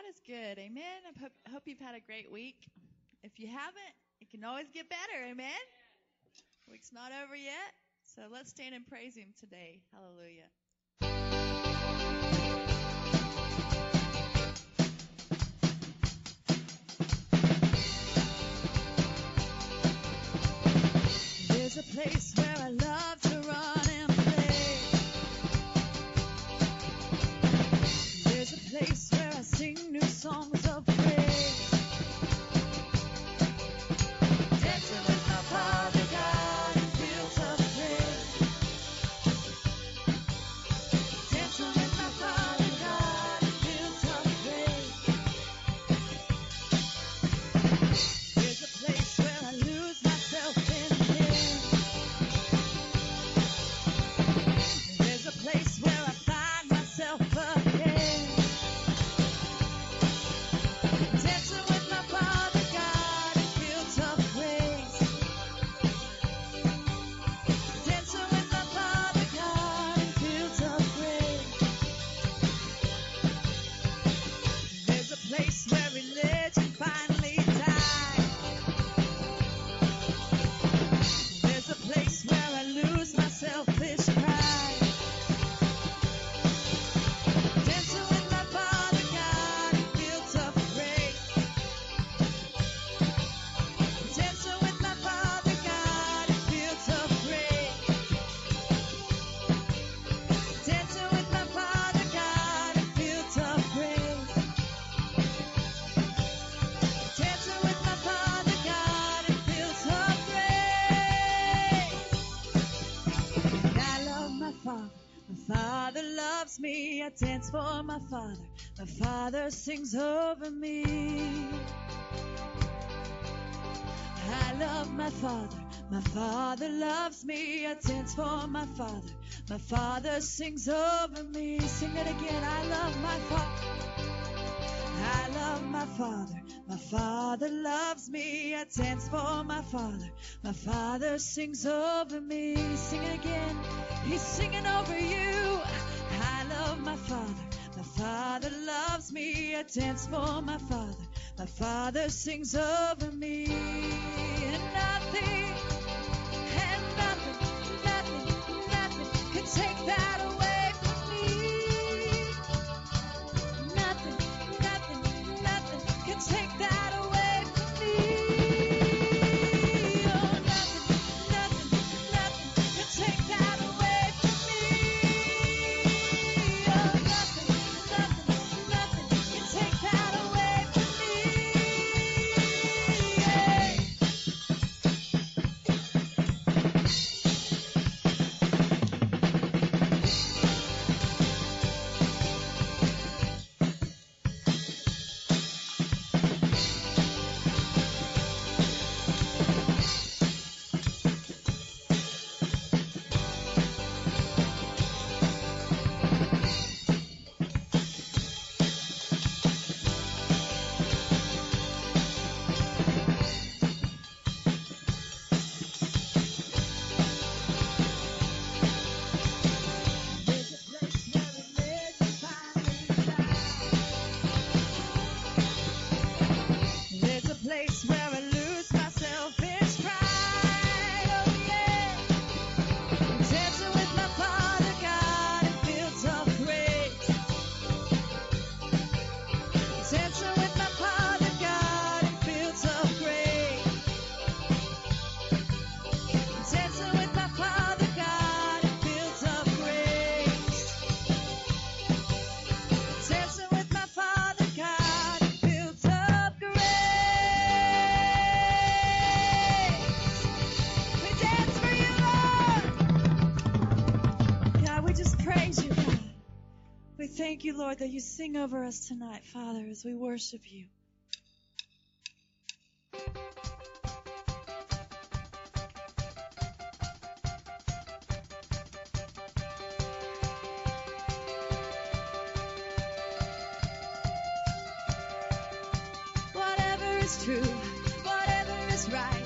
God is good. Amen. I hope, hope you've had a great week. If you haven't, it can always get better. Amen. Week's not over yet. So let's stand and praise Him today. Hallelujah. There's a place where I love sing new songs for my Father. My Father sings over me. I love my Father. My Father loves me. I dance for my Father. My Father sings over me. Sing it again. I love my Father. I love my Father. My Father loves me. I dance for my Father. My Father sings over me. Sing it again. He's singing over you. My Father. My Father loves me. I dance for my Father. My Father sings over me. And nothing, and nothing, nothing, nothing can take that thank you, Lord, that you sing over us tonight, Father, as we worship you. Whatever is true, whatever is right,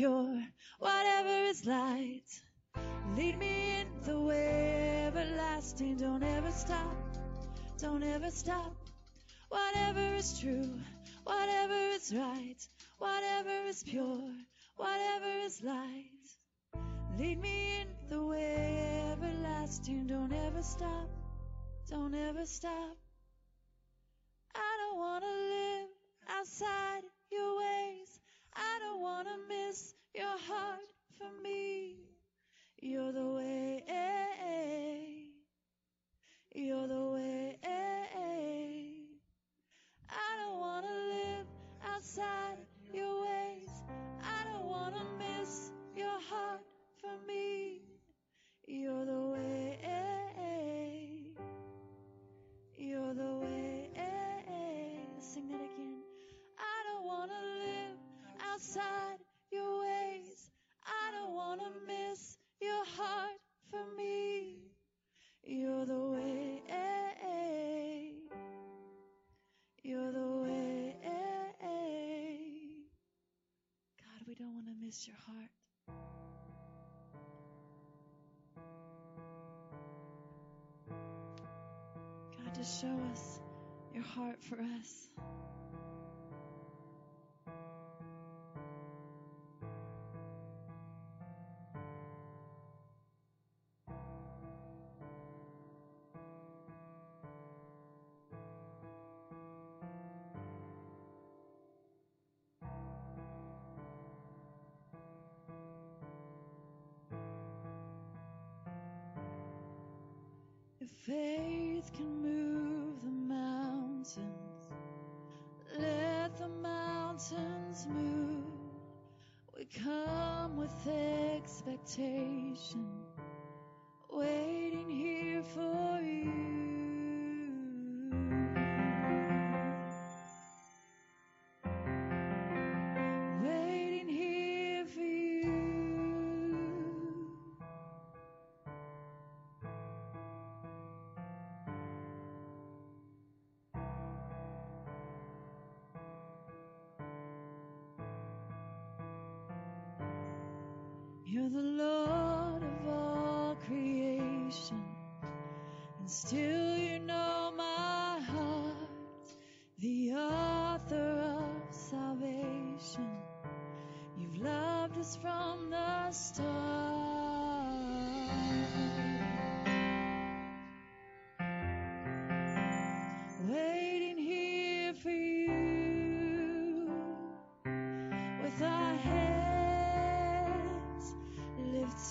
pure, whatever is light. Lead me in the way everlasting. Don't ever stop, don't ever stop. Whatever is true, whatever is right, whatever is pure, whatever is light. Lead me in the way everlasting. Don't ever stop, don't ever stop. I don't want to live outside your ways. I don't want to miss your heart for me. Miss your heart. God, just show us your heart for us.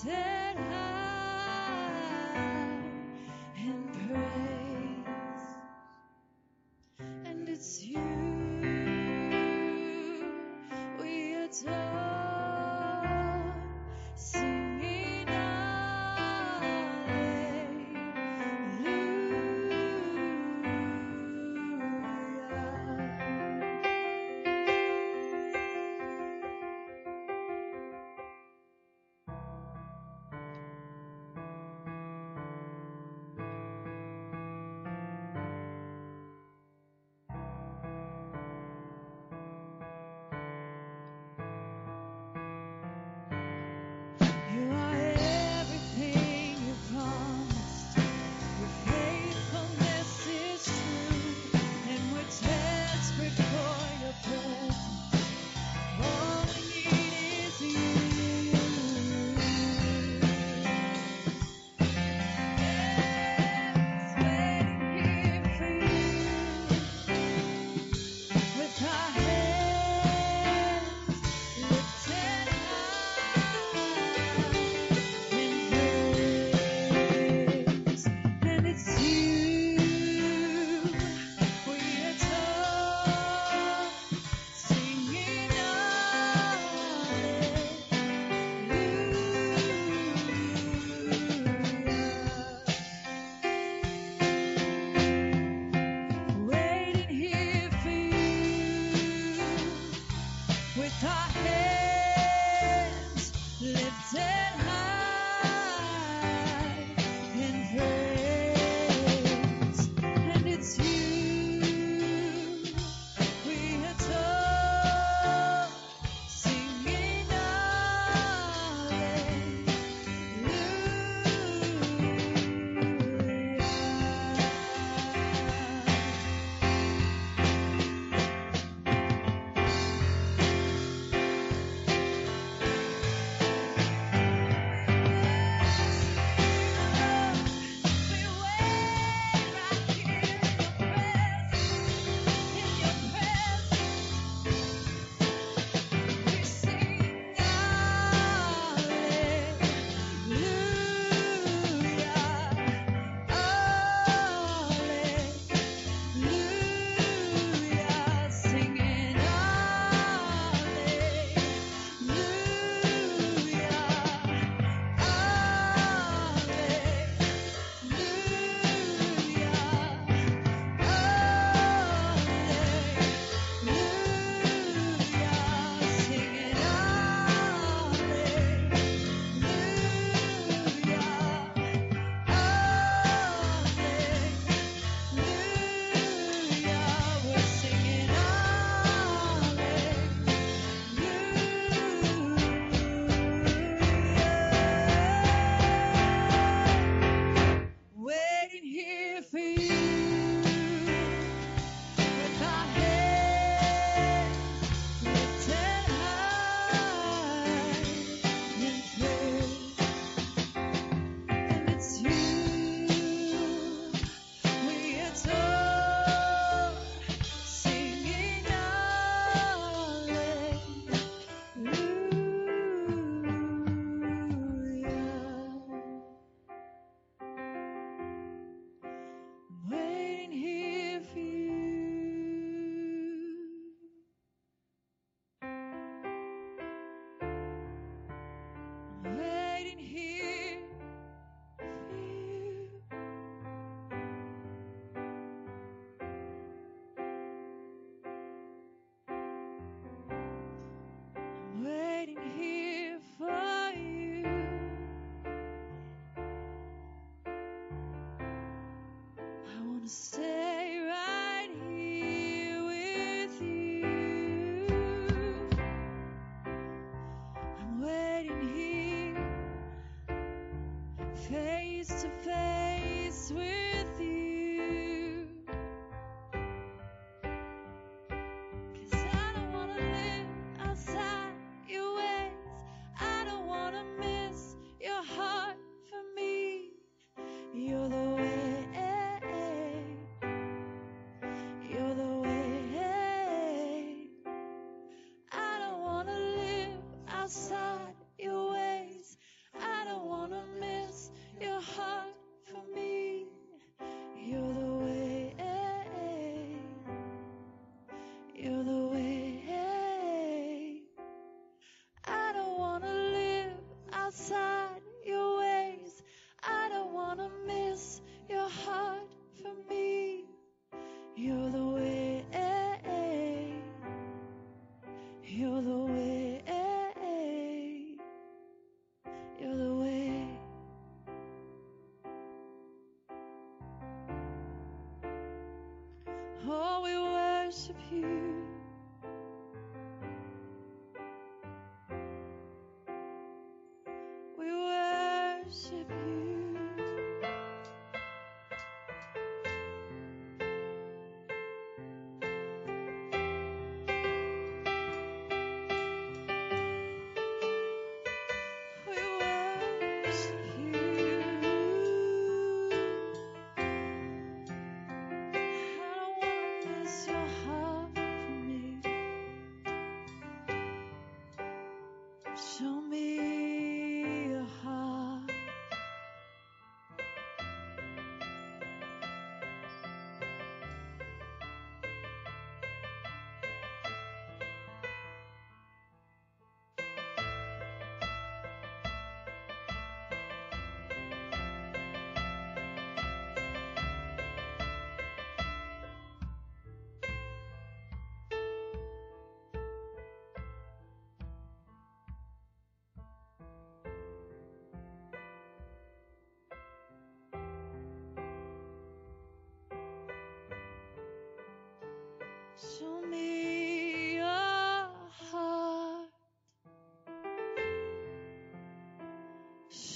Lifted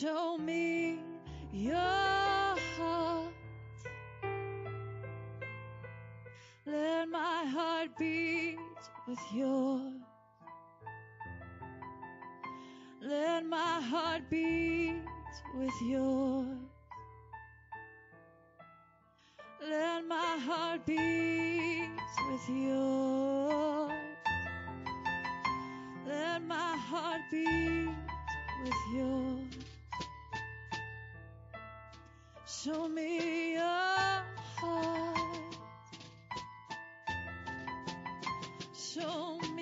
Show me your heart. Let my heart beat with yours. Let my heart beat with yours. Let my heart beat with yours. Let my heart beat with yours. Show me your heart. Show me.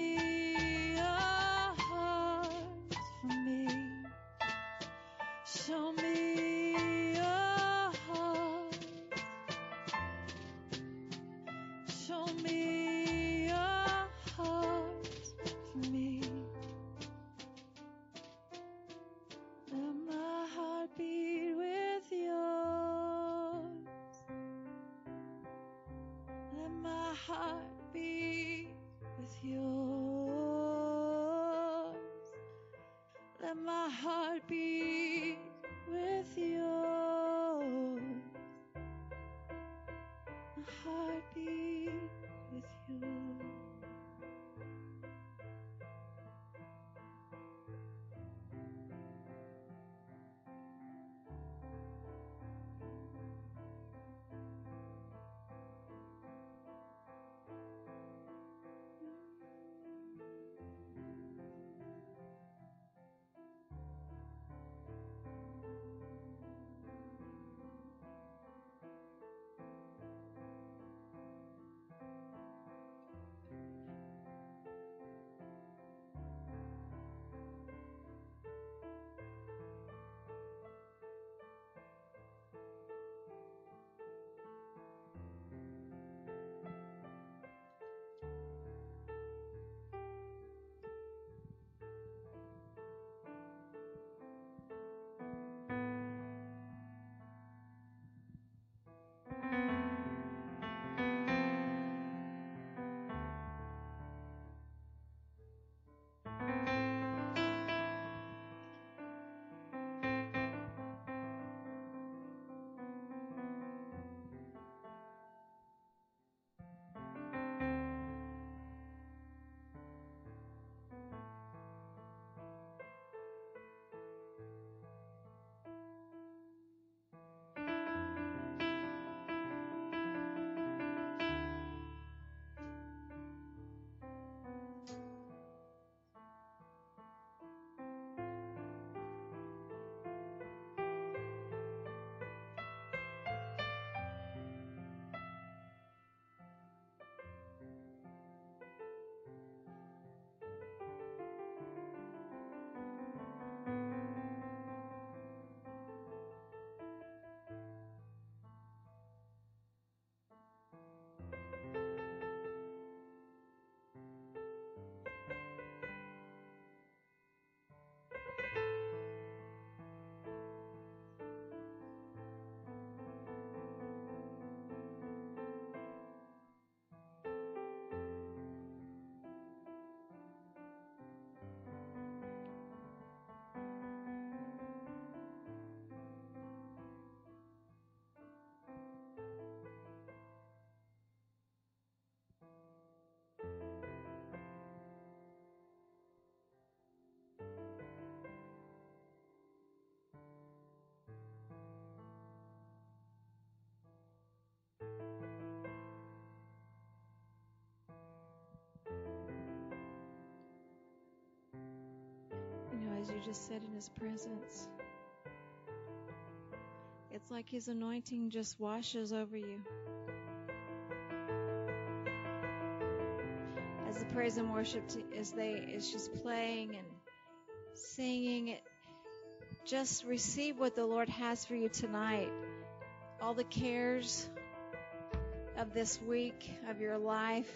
Just sit in His presence. It's like His anointing just washes over you. As the praise and worship, t- as they is just playing and singing, it just receive what the Lord has for you tonight. All the cares of this week of your life,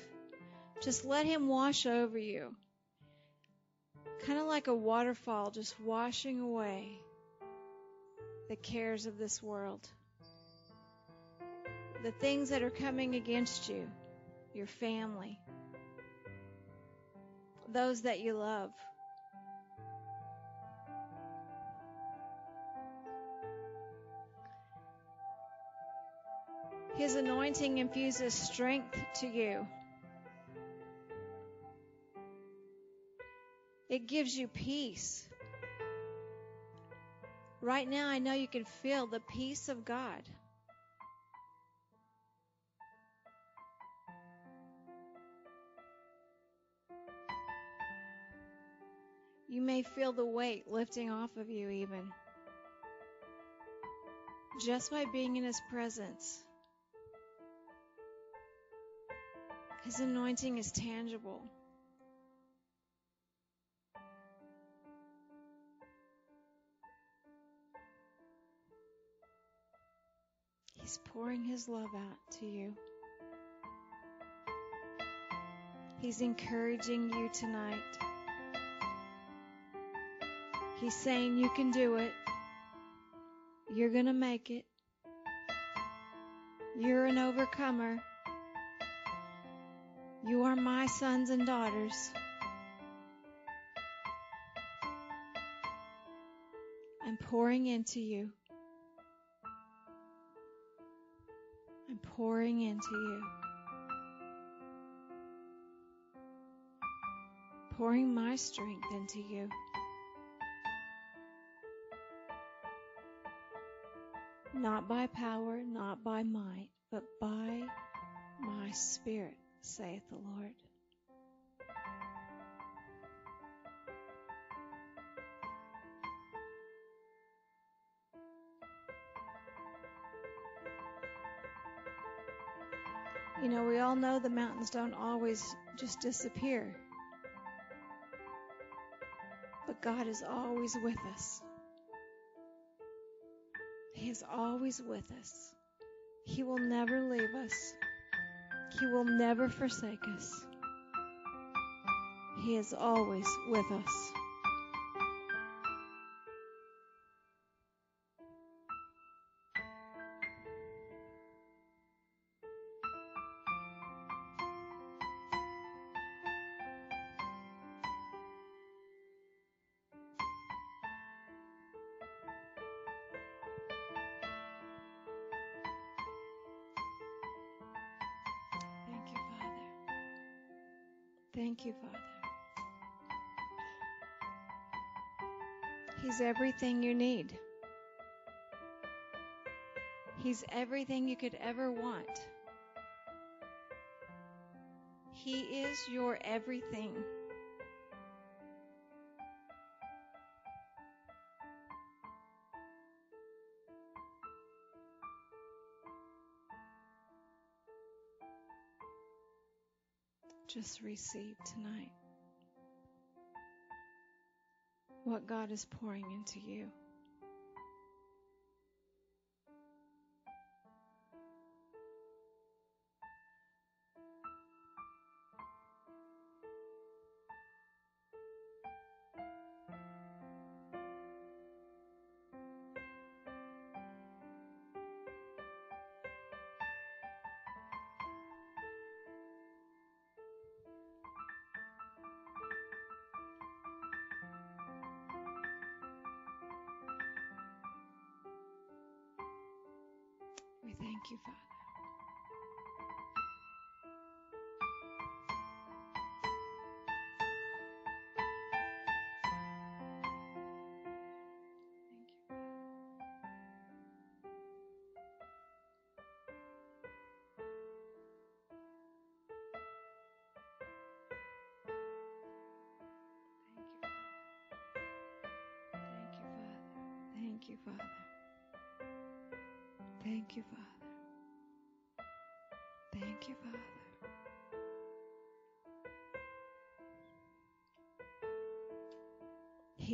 just let Him wash over you kind of like a waterfall just washing away the cares of this world. The things that are coming against you, your family, those that you love. His anointing infuses strength to you. It gives you peace. Right now, I know you can feel the peace of God. You may feel the weight lifting off of you, even just by being in His presence. His anointing is tangible. He's pouring His love out to you. He's encouraging you tonight. He's saying you can do it. You're going to make it. You're an overcomer. You are my sons and daughters. I'm pouring into you. Pouring into you. Pouring my strength into you. Not by power, not by might, but by my spirit, saith the Lord. Know, we all know the mountains don't always just disappear. But God is always with us. He is always with us. He will never leave us. He will never forsake us. He is always with us. Thank you, Father. He's everything you need. He's everything you could ever want. He is your everything. Just receive tonight what God is pouring into you.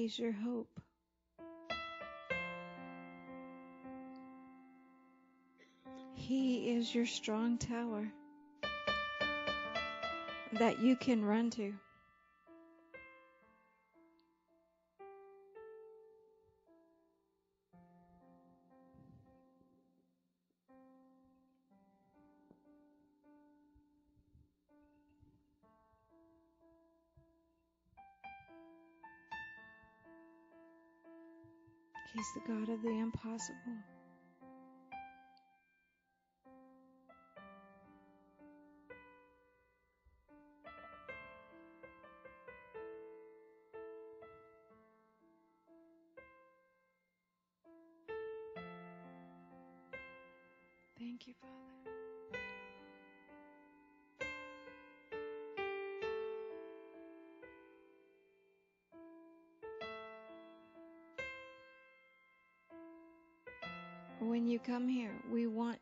He's your hope. He is your strong tower that you can run to. He's the God of the impossible. Come here, we want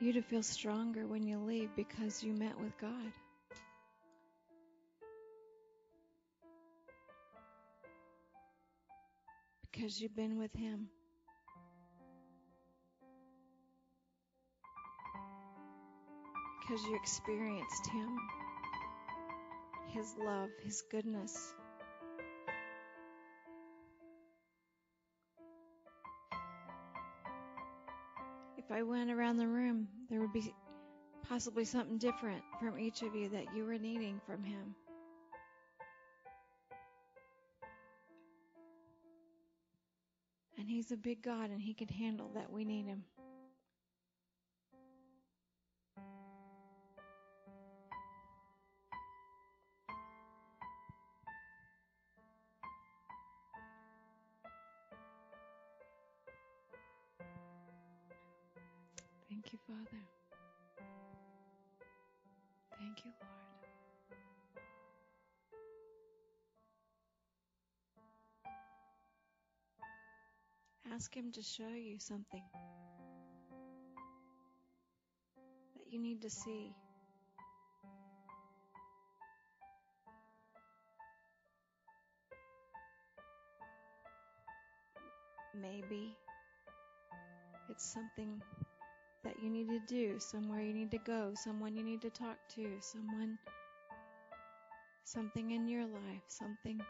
you to feel stronger when you leave because you met with God. Because you've been with Him. Because you experienced Him, His love, His goodness. If I went around the room, there would be possibly something different from each of you that you were needing from Him. And He's a big God and He can handle that we need Him. You, Lord. Ask Him to show you something that you need to see. Maybe it's something that you need to do, somewhere you need to go, someone you need to talk to, someone, something in your life, something.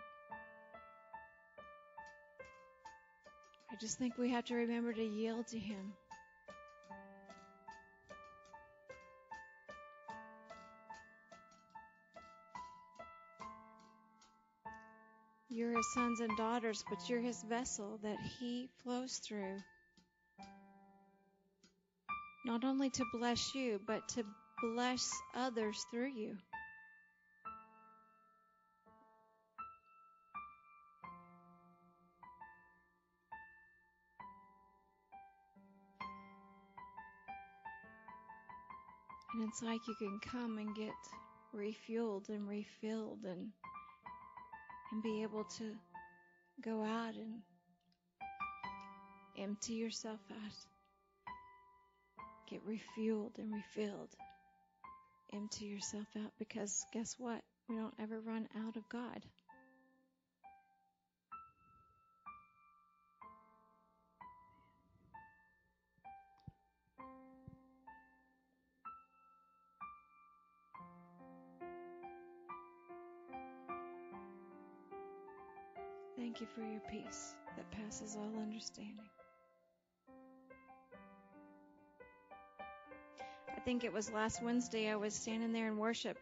I just think we have to remember to yield to Him. You're His sons and daughters, but you're His vessel that He flows through not only to bless you, but to bless others through you. And it's like you can come and get refueled and refilled and and be able to go out and empty yourself out get refueled and refilled. Empty yourself out because guess what? We don't ever run out of God. Thank you for your peace that passes all understanding. Think it was last Wednesday I was standing there in worship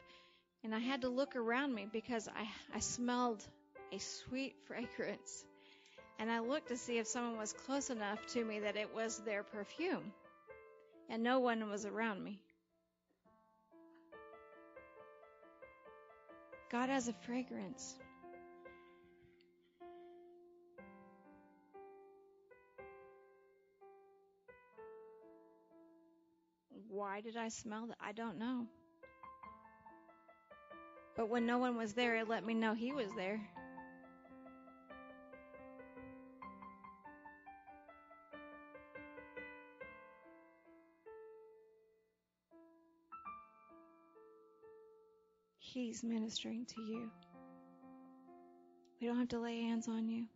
and I had to look around me because I, I smelled a sweet fragrance. And I looked to see if someone was close enough to me that it was their perfume. And no one was around me. God has a fragrance. Why did I smell that? I don't know. But when no one was there, it let me know he was there. He's ministering to you. We don't have to lay hands on you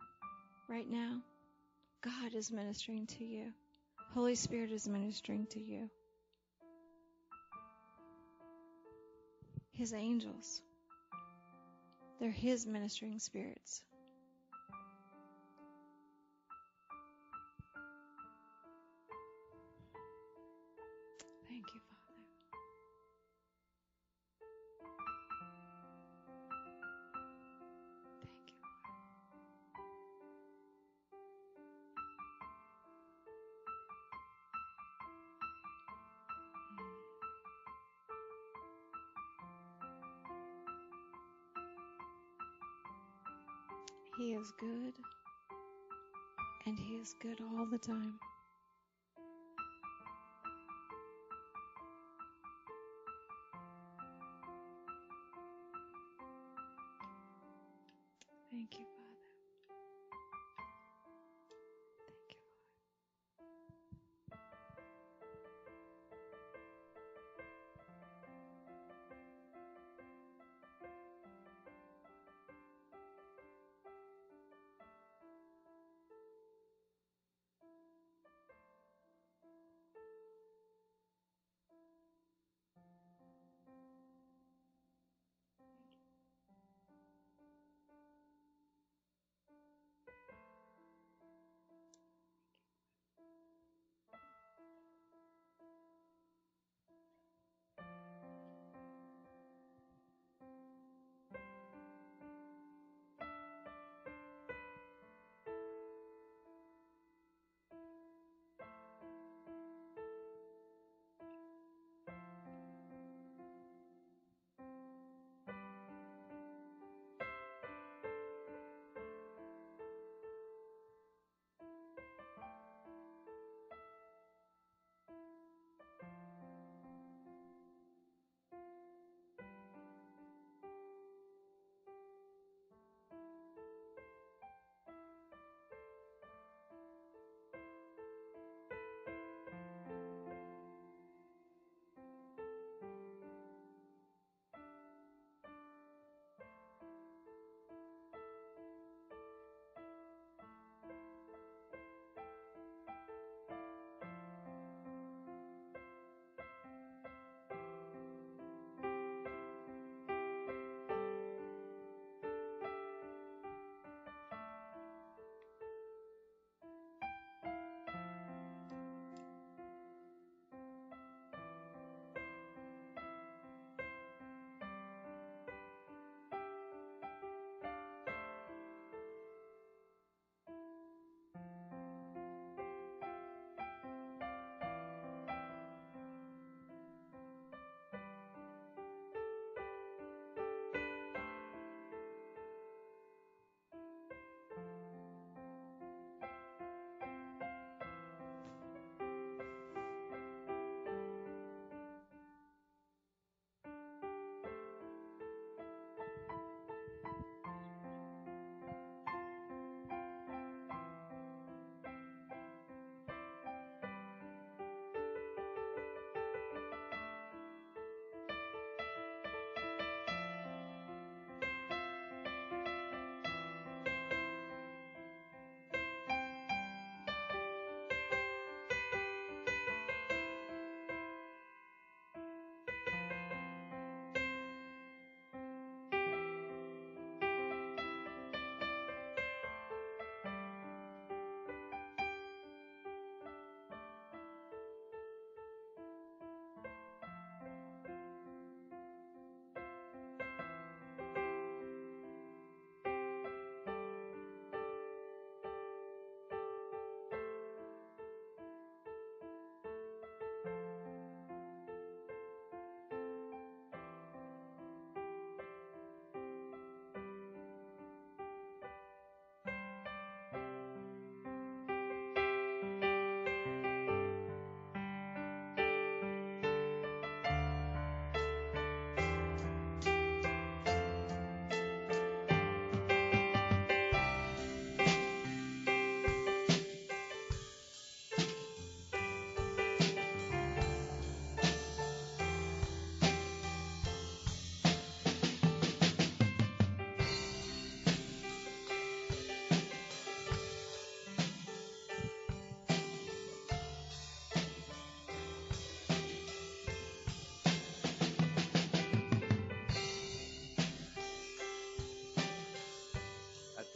right now. God is ministering to you. Holy Spirit is ministering to you. His angels. They're His ministering spirits. Thank you, Father. He is good, and He is good all the time.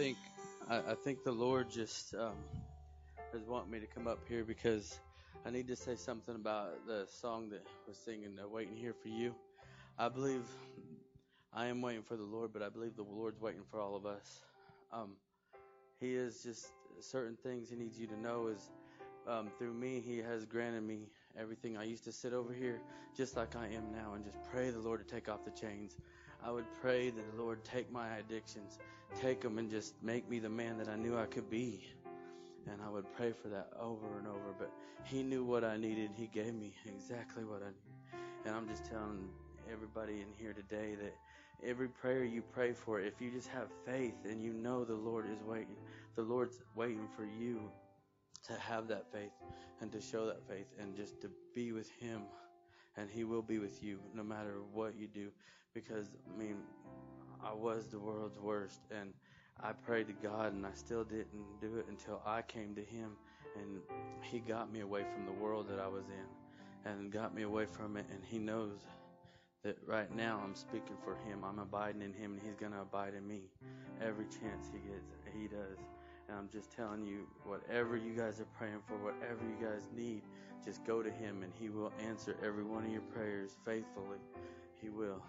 I, I think the Lord just um, has want me to come up here because I need to say something about the song that was singing, uh, "Waiting Here for You." I believe I am waiting for the Lord, but I believe the Lord's waiting for all of us. Um, he is just certain things He needs you to know is um, through me He has granted me everything. I used to sit over here just like I am now and just pray the Lord to take off the chains. I would pray that the Lord take my addictions, take them and just make me the man that I knew I could be. And I would pray for that over and over. But He knew what I needed. He gave me exactly what I needed. And I'm just telling everybody in here today that every prayer you pray for, if you just have faith and you know the Lord is waiting, the Lord's waiting for you to have that faith and to show that faith and just to be with Him. And He will be with you no matter what you do. Because, I mean, I was the world's worst. And I prayed to God and I still didn't do it until I came to Him. And He got me away from the world that I was in and got me away from it. And He knows that right now I'm speaking for Him. I'm abiding in Him and He's to abide in me every chance He gets. He does. And I'm just telling you, whatever you guys are praying for, whatever you guys need, just go to Him and He will answer every one of your prayers faithfully. He will.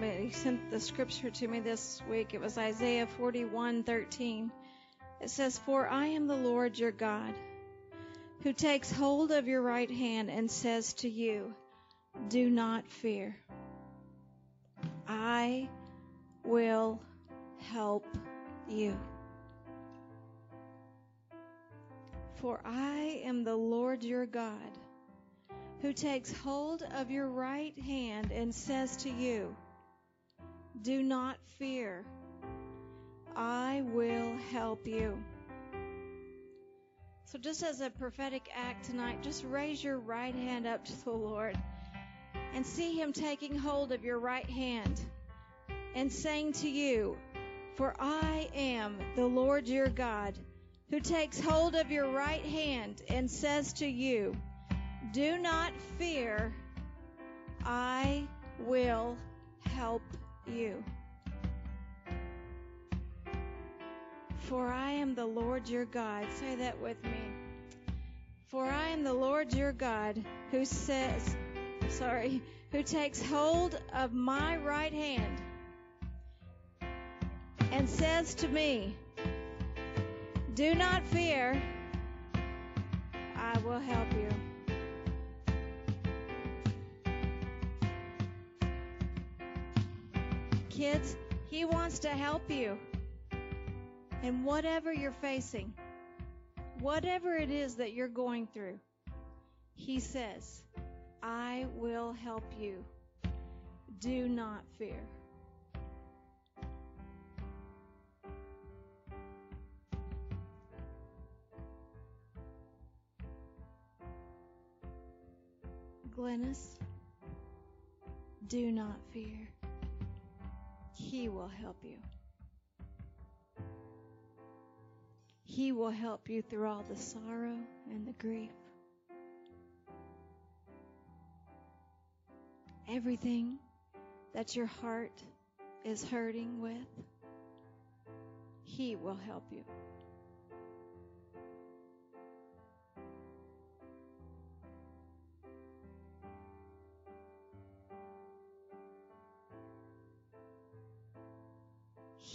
He sent the scripture to me this week. It was Isaiah 41:13. It says, "For I am the Lord your God, who takes hold of your right hand and says to you, do not fear. I will help you." For I am the Lord your God, who takes hold of your right hand and says to you, Do not fear. I will help you. So, just as a prophetic act tonight, just raise your right hand up to the Lord and see Him taking hold of your right hand and saying to you, For I am the Lord your God who takes hold of your right hand and says to you, Do not fear, I will help you. For I am the Lord your God. Say that with me. For I am the Lord your God who says, sorry, who takes hold of my right hand and says to me, do not fear. I will help you. Kids, He wants to help you. And whatever you're facing, whatever it is that you're going through, He says, I will help you. Do not fear. Glennis, do not fear. He will help you. He will help you through all the sorrow and the grief. Everything that your heart is hurting with, He will help you.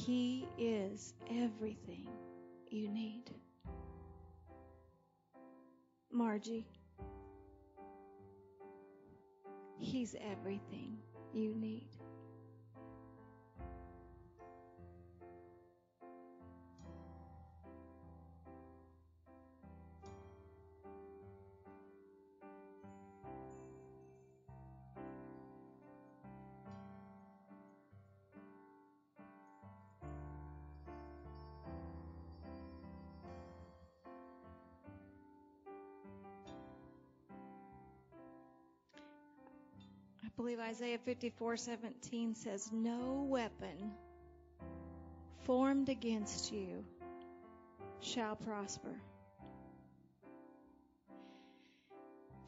He is everything you need. Margie, He's everything you need. I believe Isaiah 54:17 says, "No weapon formed against you shall prosper."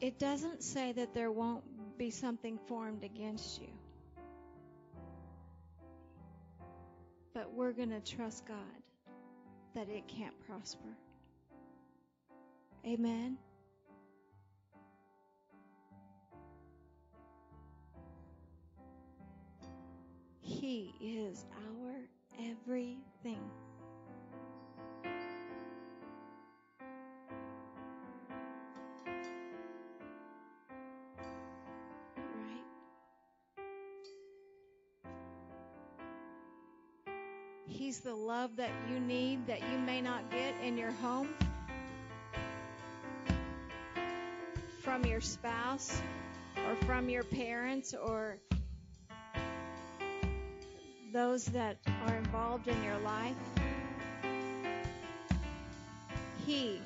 It doesn't say that there won't be something formed against you. But we're going to trust God that it can't prosper. Amen. He is our everything. Right? He's the love that you need that you may not get in your home from your spouse or from your parents or those that are involved in your life. He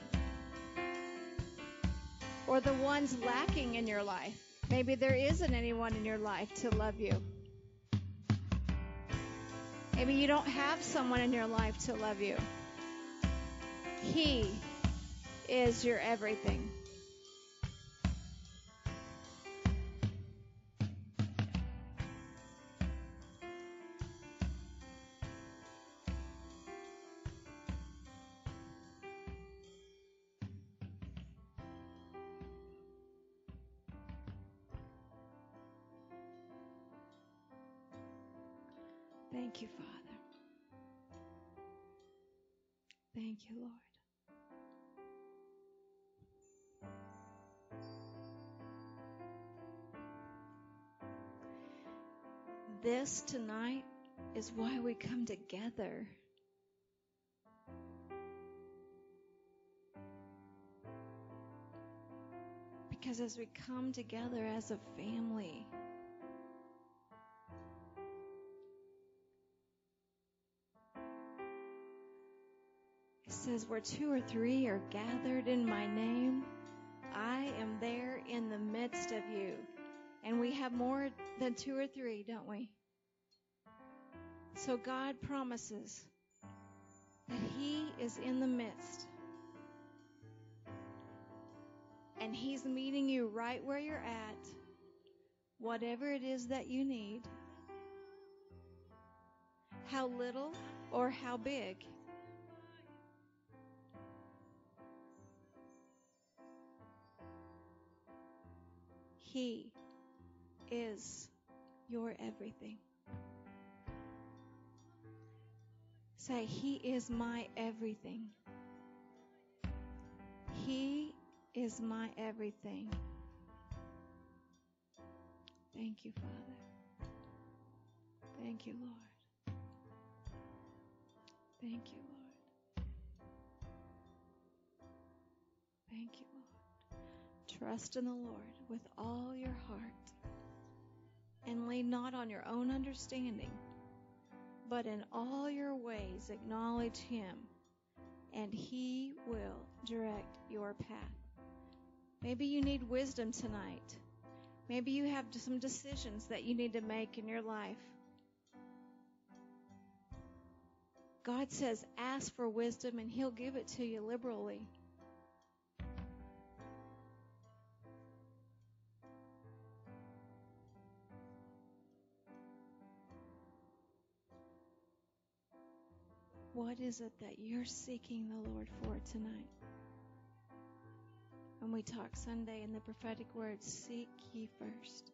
or the ones lacking in your life. Maybe there isn't anyone in your life to love you. Maybe you don't have someone in your life to love you. He is your everything. Thank you, Lord. This tonight is why we come together. Because as we come together as a family, says, Where two or three are gathered in my name, I am there in the midst of you. And we have more than two or three, don't we? So God promises that He is in the midst. And He's meeting you right where you're at, whatever it is that you need, how little or how big. He is your everything. Say, He is my everything. He is my everything. Thank you, Father. Thank you, Lord. Thank you, Lord. Thank you. Trust in the Lord with all your heart and lean not on your own understanding, but in all your ways acknowledge Him, and He will direct your path. Maybe you need wisdom tonight. Maybe you have some decisions that you need to make in your life. God says, ask for wisdom and He'll give it to you liberally. What is it that you're seeking the Lord for tonight? When we talk Sunday in the prophetic words, seek ye first.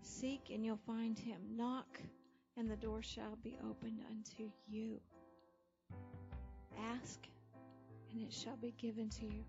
Seek and you'll find him. Knock and the door shall be opened unto you. Ask and it shall be given to you.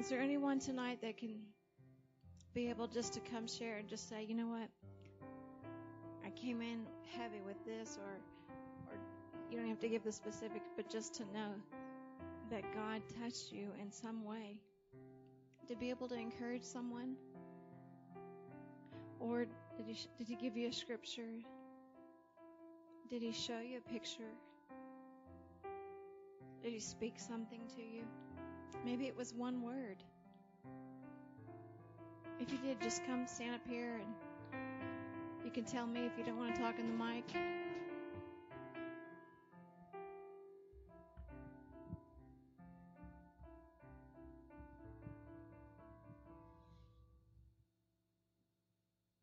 Is there anyone tonight that can be able just to come share and just say, you know what? I came in heavy with this, or, or you don't have to give the specific, but just to know that God touched you in some way. To be able to encourage someone, or did he did he give you a scripture? Did he show you a picture? Did he speak something to you? Maybe it was one word. If you did, just come stand up here and you can tell me if you don't want to talk in the mic.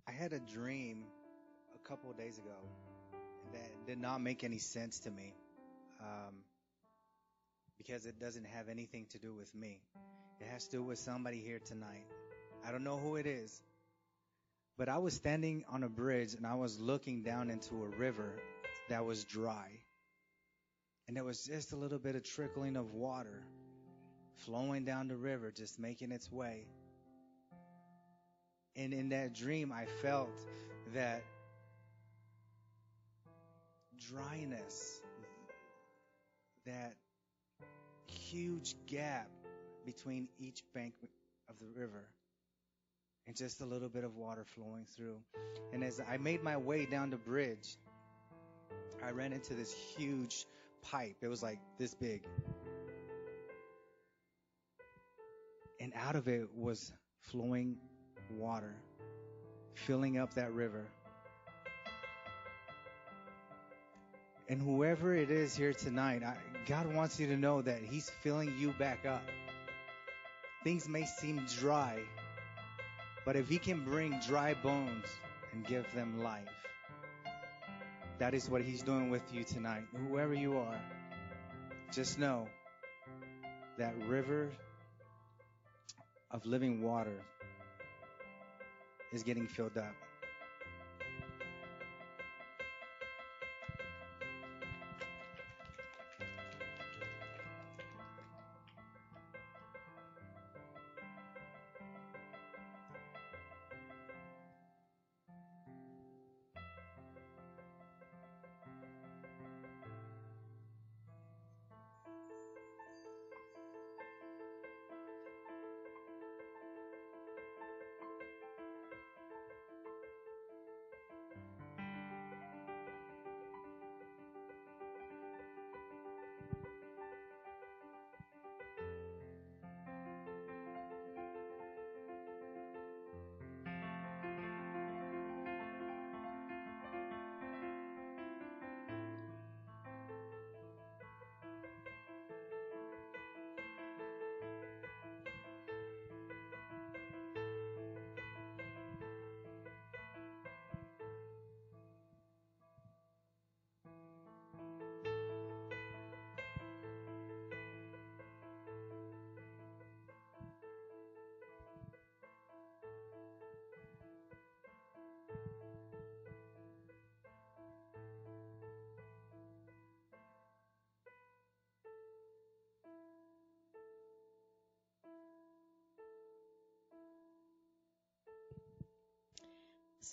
I had a dream a couple of days ago that did not make any sense to me um, because it doesn't have anything to do with me. It has to do with somebody here tonight. I don't know who it is, but I was standing on a bridge and I was looking down into a river that was dry. And there was just a little bit of trickling of water flowing down the river, just making its way. And in that dream, I felt that dryness, that huge gap between each bank of the river, and just a little bit of water flowing through. And as I made my way down the bridge, I ran into this huge pipe. It was like this big. And out of it was flowing water, filling up that river. And whoever it is here tonight, I, God wants you to know that He's filling you back up. Things may seem dry, but if He can bring dry bones and give them life, that is what He's doing with you tonight. Whoever you are, just know that river of living water is getting filled up.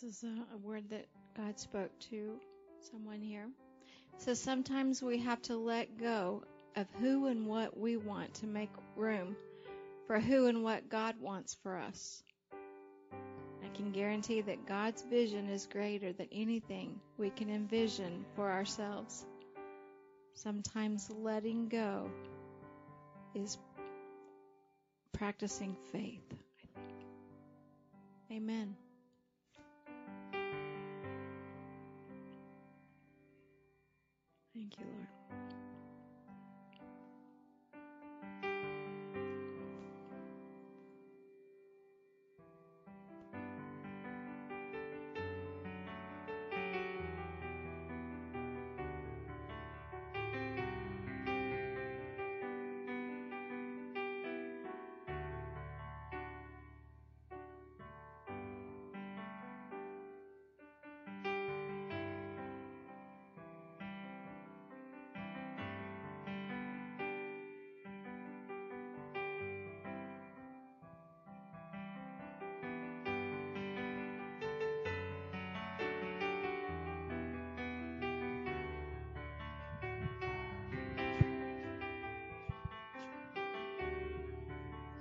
Is a, a word that God spoke to someone here. So sometimes we have to let go of who and what we want to make room for who and what God wants for us. I can guarantee that God's vision is greater than anything we can envision for ourselves. Sometimes letting go is practicing faith, I think. Amen. Thank you, Lord.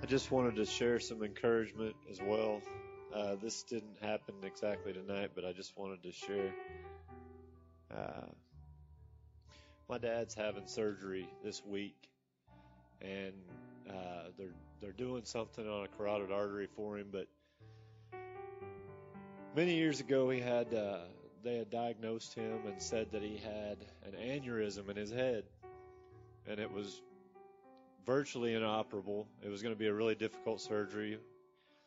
I just wanted to share some encouragement as well. Uh, this didn't happen exactly tonight, but I just wanted to share. Uh, my dad's having surgery this week, and uh, they're they're doing something on a carotid artery for him. But many years ago, he had uh, they had diagnosed him and said that he had an aneurysm in his head, and it was virtually inoperable. It was going to be a really difficult surgery,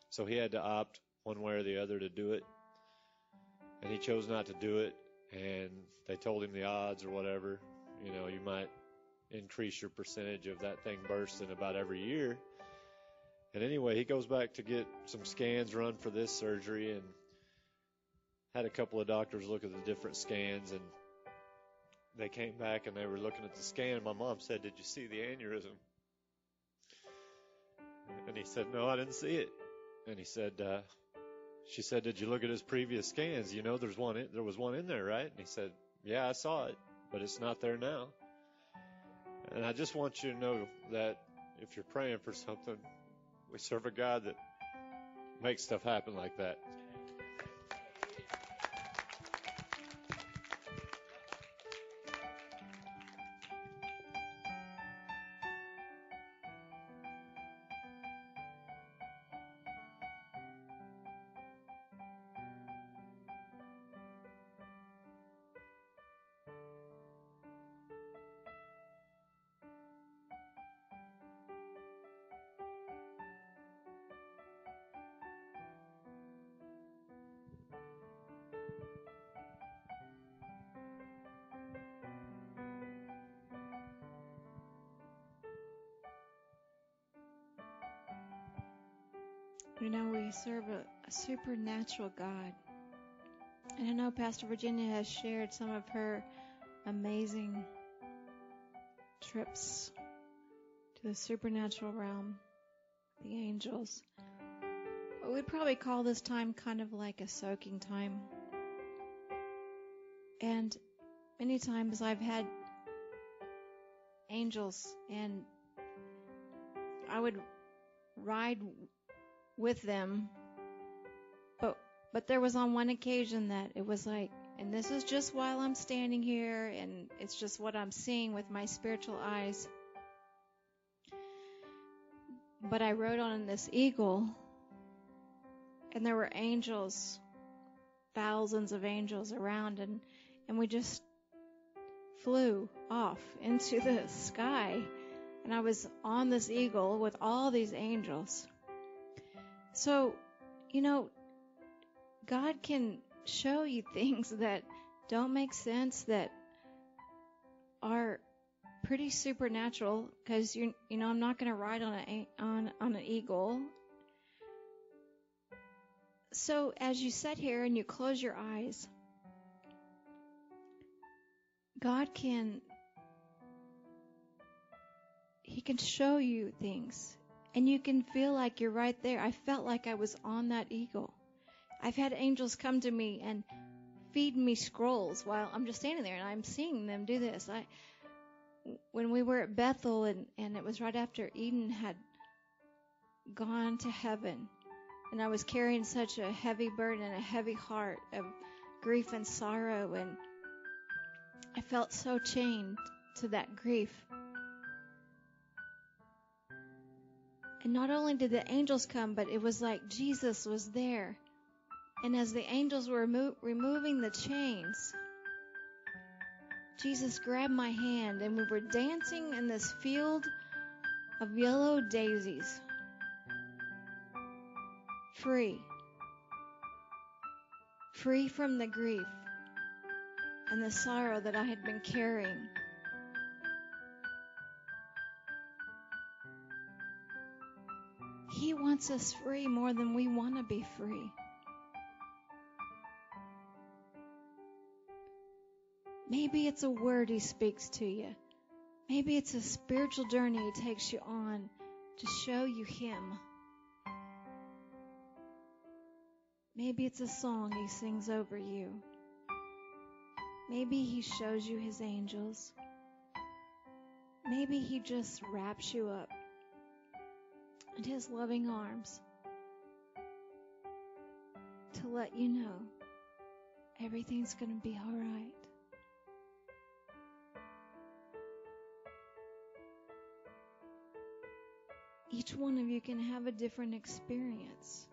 so he had to opt one way or the other to do it, and he chose not to do it. And they told him the odds or whatever. You know, you might increase your percentage of that thing bursting about every year. And anyway, he goes back to get some scans run for this surgery and had a couple of doctors look at the different scans and they came back and they were looking at the scan. My mom said, Did you see the aneurysm? And he said, No, I didn't see it. And he said, uh, She said, Did you look at his previous scans? You know, there's one. In, there was one in there, right? And he said, Yeah, I saw it, but it's not there now. And I just want you to know that if you're praying for something, we serve a God that makes stuff happen like that. You know, we serve a, a supernatural God. And I know Pastor Virginia has shared some of her amazing trips to the supernatural realm, the angels. But we'd probably call this time kind of like a soaking time. And many times I've had angels and I would ride with them. But but there was on one occasion that it was like and this is just while I'm standing here and it's just what I'm seeing with my spiritual eyes. But I rode on this eagle and there were angels, thousands of angels around and and we just flew off into the sky and I was on this eagle with all these angels. So, you know, God can show you things that don't make sense that are pretty supernatural because you you know I'm not going to ride on a on on an eagle. So as you sit here and you close your eyes, God can he can show you things and you can feel like you're right there. I felt like I was on that eagle. I've had angels come to me and feed me scrolls while I'm just standing there and I'm seeing them do this. I when we were at Bethel and, and it was right after Eden had gone to heaven and I was carrying such a heavy burden and a heavy heart of grief and sorrow and I felt so chained to that grief. And not only did the angels come, but it was like Jesus was there. And as the angels were remo- removing the chains, Jesus grabbed my hand and we were dancing in this field of yellow daisies. Free. Free from the grief and the sorrow that I had been carrying. Wants us free more than we want to be free. Maybe it's a word He speaks to you. Maybe it's a spiritual journey He takes you on to show you Him. Maybe it's a song He sings over you. Maybe He shows you His angels. Maybe He just wraps you up in His loving arms to let you know everything's going to be all right. Each one of you can have a different experience.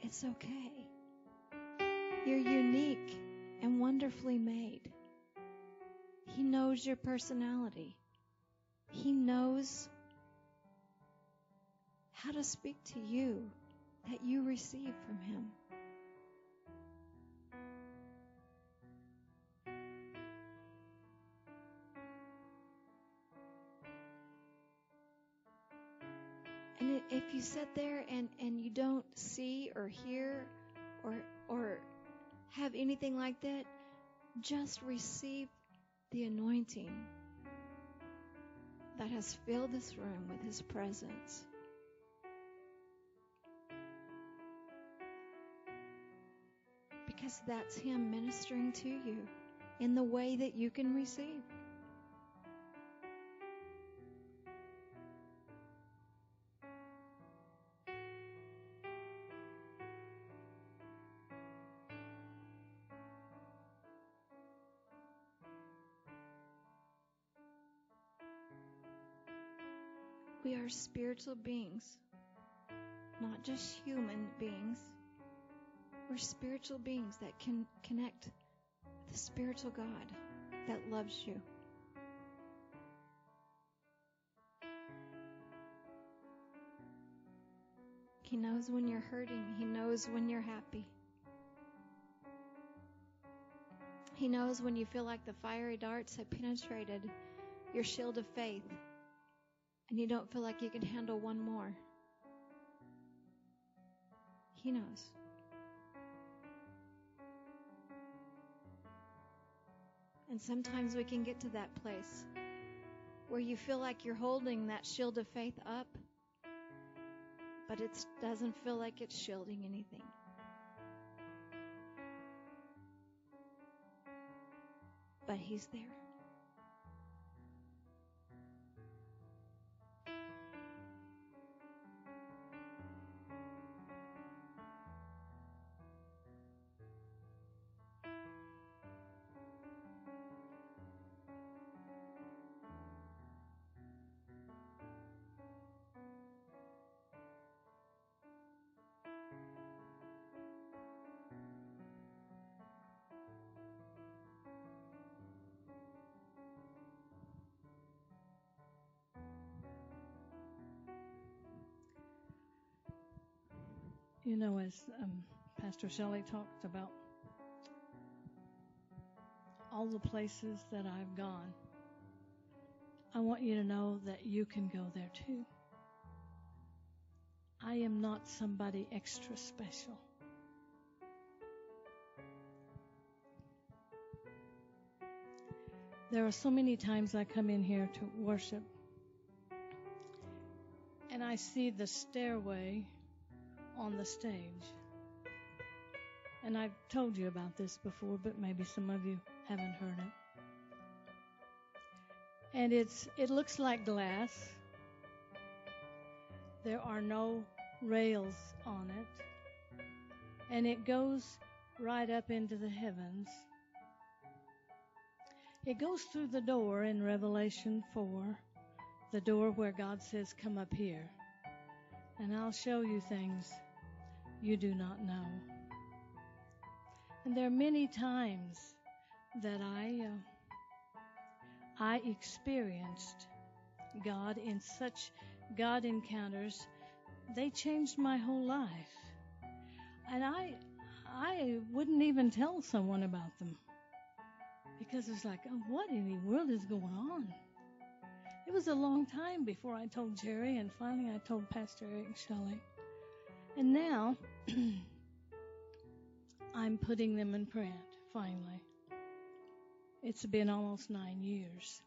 It's okay. You're unique and wonderfully made. He knows your personality. He knows how to speak to you that you receive from Him. And if you sit there and, and you don't see or hear or or have anything like that, just receive the anointing that has filled this room with His presence. Because that's Him ministering to you in the way that you can receive. Spiritual beings, not just human beings. We're spiritual beings that can connect with the spiritual God that loves you. He knows when you're hurting. He knows when you're happy. He knows when you feel like the fiery darts have penetrated your shield of faith and you don't feel like you can handle one more. He knows. And sometimes we can get to that place where you feel like you're holding that shield of faith up, but it doesn't feel like it's shielding anything. But He's there. You know, as um, Pastor Shelley talked about all the places that I've gone, I want you to know that you can go there too. I am not somebody extra special. There are so many times I come in here to worship and I see the stairway on the stage. And I've told you about this before, but maybe some of you haven't heard it. And it's it looks like glass. There are no rails on it. And it goes right up into the heavens. It goes through the door in Revelation 4, the door where God says, Come up here, and I'll show you things you do not know. And there are many times that I uh, I experienced God in such God encounters. They changed my whole life, and I I wouldn't even tell someone about them because it's like, oh, what in the world is going on? It was a long time before I told Jerry, and finally I told Pastor Eric Shelley. And now I'm putting them in print, finally. It's been almost nine years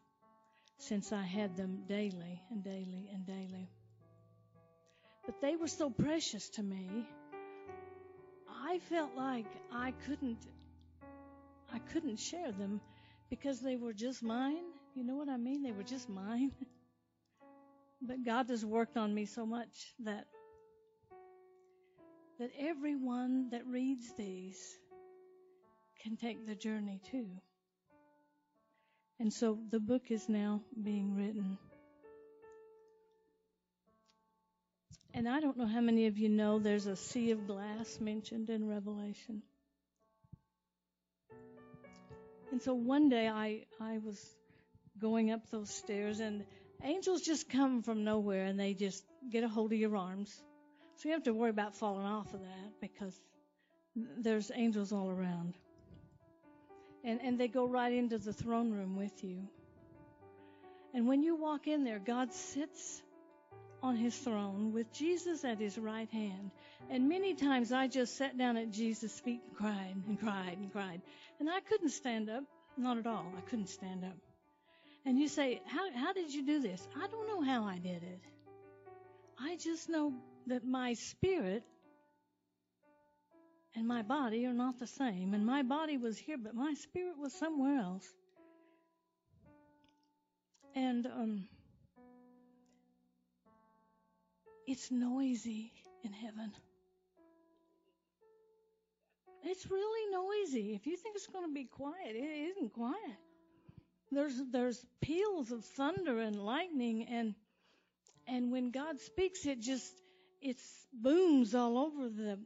since I had them daily and daily and daily. But they were so precious to me. I felt like I couldn't I couldn't share them because they were just mine. You know what I mean? They were just mine. but God has worked on me so much that that everyone that reads these can take the journey too. And so the book is now being written. And I don't know how many of you know there's a sea of glass mentioned in Revelation. And so one day I, I was going up those stairs and angels just come from nowhere and they just get a hold of your arms. So you have to worry about falling off of that because there's angels all around. And, and they go right into the throne room with you. And when you walk in there, God sits on his throne with Jesus at his right hand. And many times I just sat down at Jesus' feet and cried and cried and cried. And I couldn't stand up. Not at all. I couldn't stand up. And you say, how, how did you do this? I don't know how I did it. I just know that my spirit and my body are not the same. And my body was here, but my spirit was somewhere else. And um, it's noisy in heaven. It's really noisy. If you think it's going to be quiet, it isn't quiet. There's there's peals of thunder and lightning and and when God speaks it just it booms all over the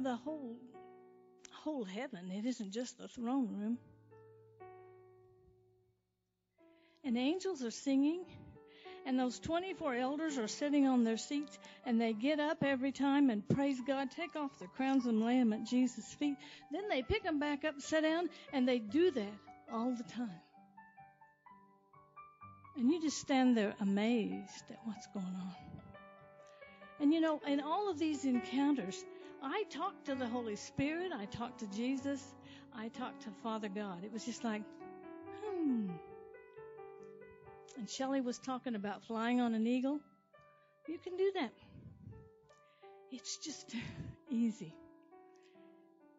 the whole whole heaven. It isn't just the throne room. And angels are singing and those 24 elders are sitting on their seats and they get up every time and praise God, take off the crowns of lamb at Jesus' feet. Then they pick them back up, sit down, and they do that all the time. And you just stand there amazed at what's going on. And you know, in all of these encounters, I talked to the Holy Spirit, I talked to Jesus, I talked to Father God. It was just like, hmm. And Shelley was talking about flying on an eagle. You can do that. It's just easy.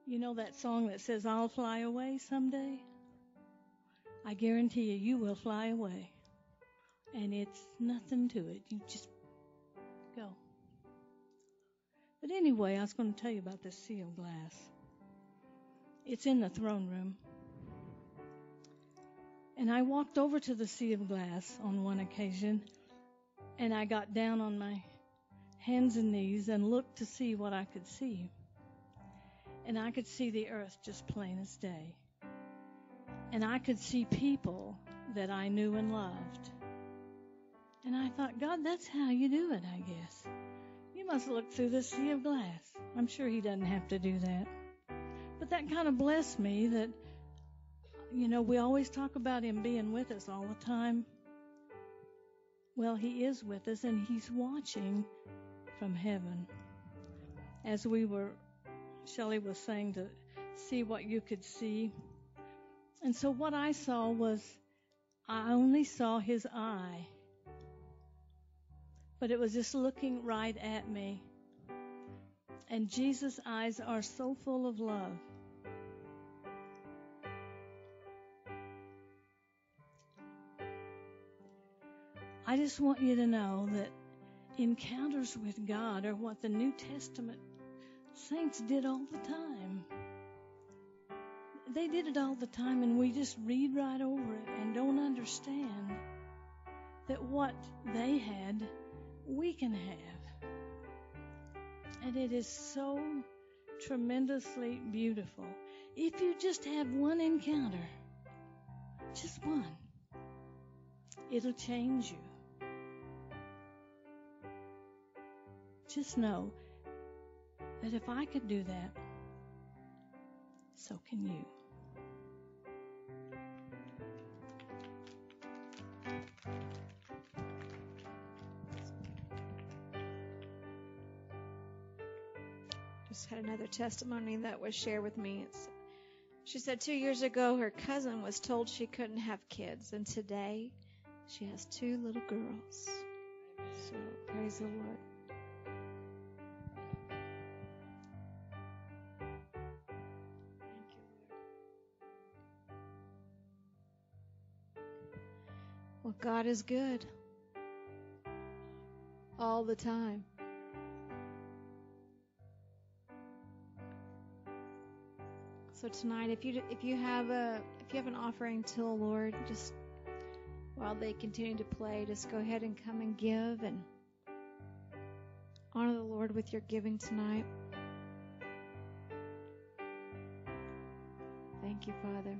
You know that song that says, I'll fly away someday? I guarantee you, you will fly away. And it's nothing to it. You just go. But anyway, I was going to tell you about this sea of glass. It's in the throne room. And I walked over to the sea of glass on one occasion, and I got down on my hands and knees and looked to see what I could see. And I could see the earth just plain as day. And I could see people that I knew and loved. And I thought, God, that's how you do it, I guess. Must look through the sea of glass. I'm sure He doesn't have to do that. But that kind of blessed me that you know, we always talk about Him being with us all the time. Well, He is with us and He's watching from heaven. As we were, Shelley was saying to see what you could see. And so what I saw was, I only saw His eye. But it was just looking right at me. And Jesus' eyes are so full of love. I just want you to know that encounters with God are what the New Testament saints did all the time. They did it all the time, and we just read right over it and don't understand that what they had, we can have. And it is so tremendously beautiful. If you just have one encounter, just one, it'll change you. just know that if I could do that, so can you. Another testimony that was shared with me. It's, she said two years ago her cousin was told she couldn't have kids, and today she has two little girls. So praise the Lord. Thank you, Lord. Well, God is good all the time. So tonight, if you if you have a if you have an offering to the Lord, just while they continue to play, just go ahead and come and give and honor the Lord with your giving tonight. Thank you, Father.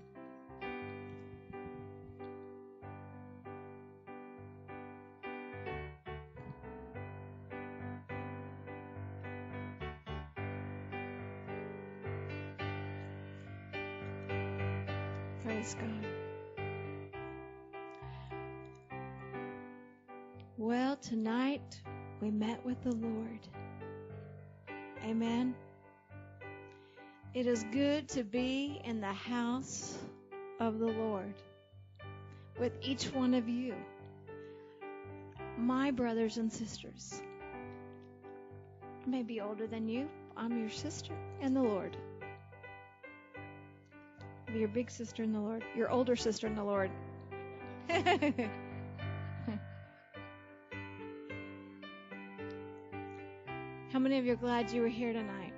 The Lord. Amen. It is good to be in the house of the Lord with each one of you, my brothers and sisters. I may be older than you. I'm your sister in the Lord. Your big sister in the Lord. Your older sister in the Lord. many of you are glad you were here tonight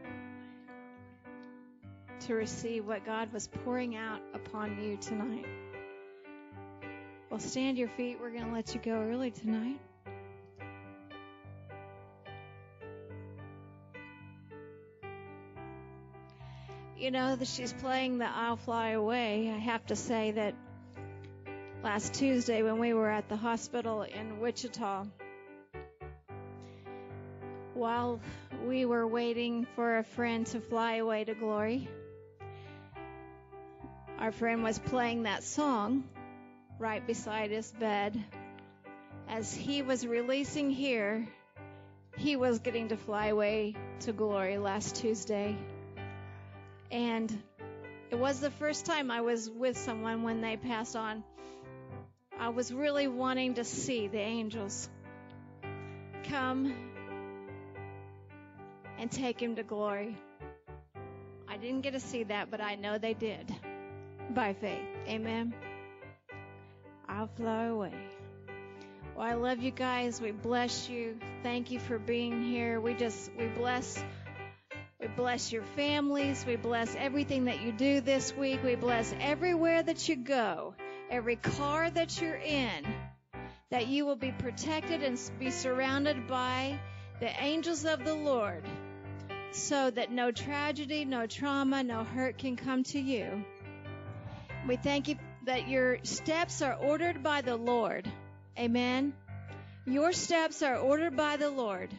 to receive what God was pouring out upon you tonight? Well, stand your feet. We're going to let you go early tonight. You know that she's playing the I'll Fly Away. I have to say that last Tuesday when we were at the hospital in Wichita, while we were waiting for a friend to fly away to glory, our friend was playing that song right beside his bed. As he was releasing here, he was getting to fly away to glory last Tuesday. And it was the first time I was with someone when they passed on. I was really wanting to see the angels come and take him to glory. I didn't get to see that, but I know they did by faith. Amen. I'll fly away. Well, I love you guys. We bless you. Thank you for being here. We just, we bless, we bless your families. We bless everything that you do this week. We bless everywhere that you go, every car that you're in, that you will be protected and be surrounded by the angels of the Lord so that no tragedy, no trauma, no hurt can come to you. We thank you that your steps are ordered by the Lord. Amen. Your steps are ordered by the Lord.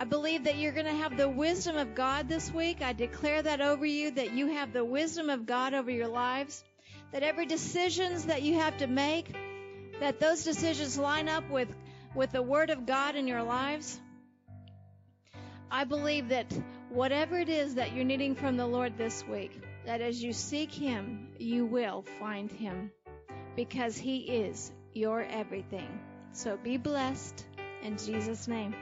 I believe that you're going to have the wisdom of God this week. I declare that over you, that you have the wisdom of God over your lives, that every decisions that you have to make, that those decisions line up with, with the Word of God in your lives. I believe that whatever it is that you're needing from the Lord this week, that as you seek Him, you will find Him because He is your everything. So be blessed in Jesus' name.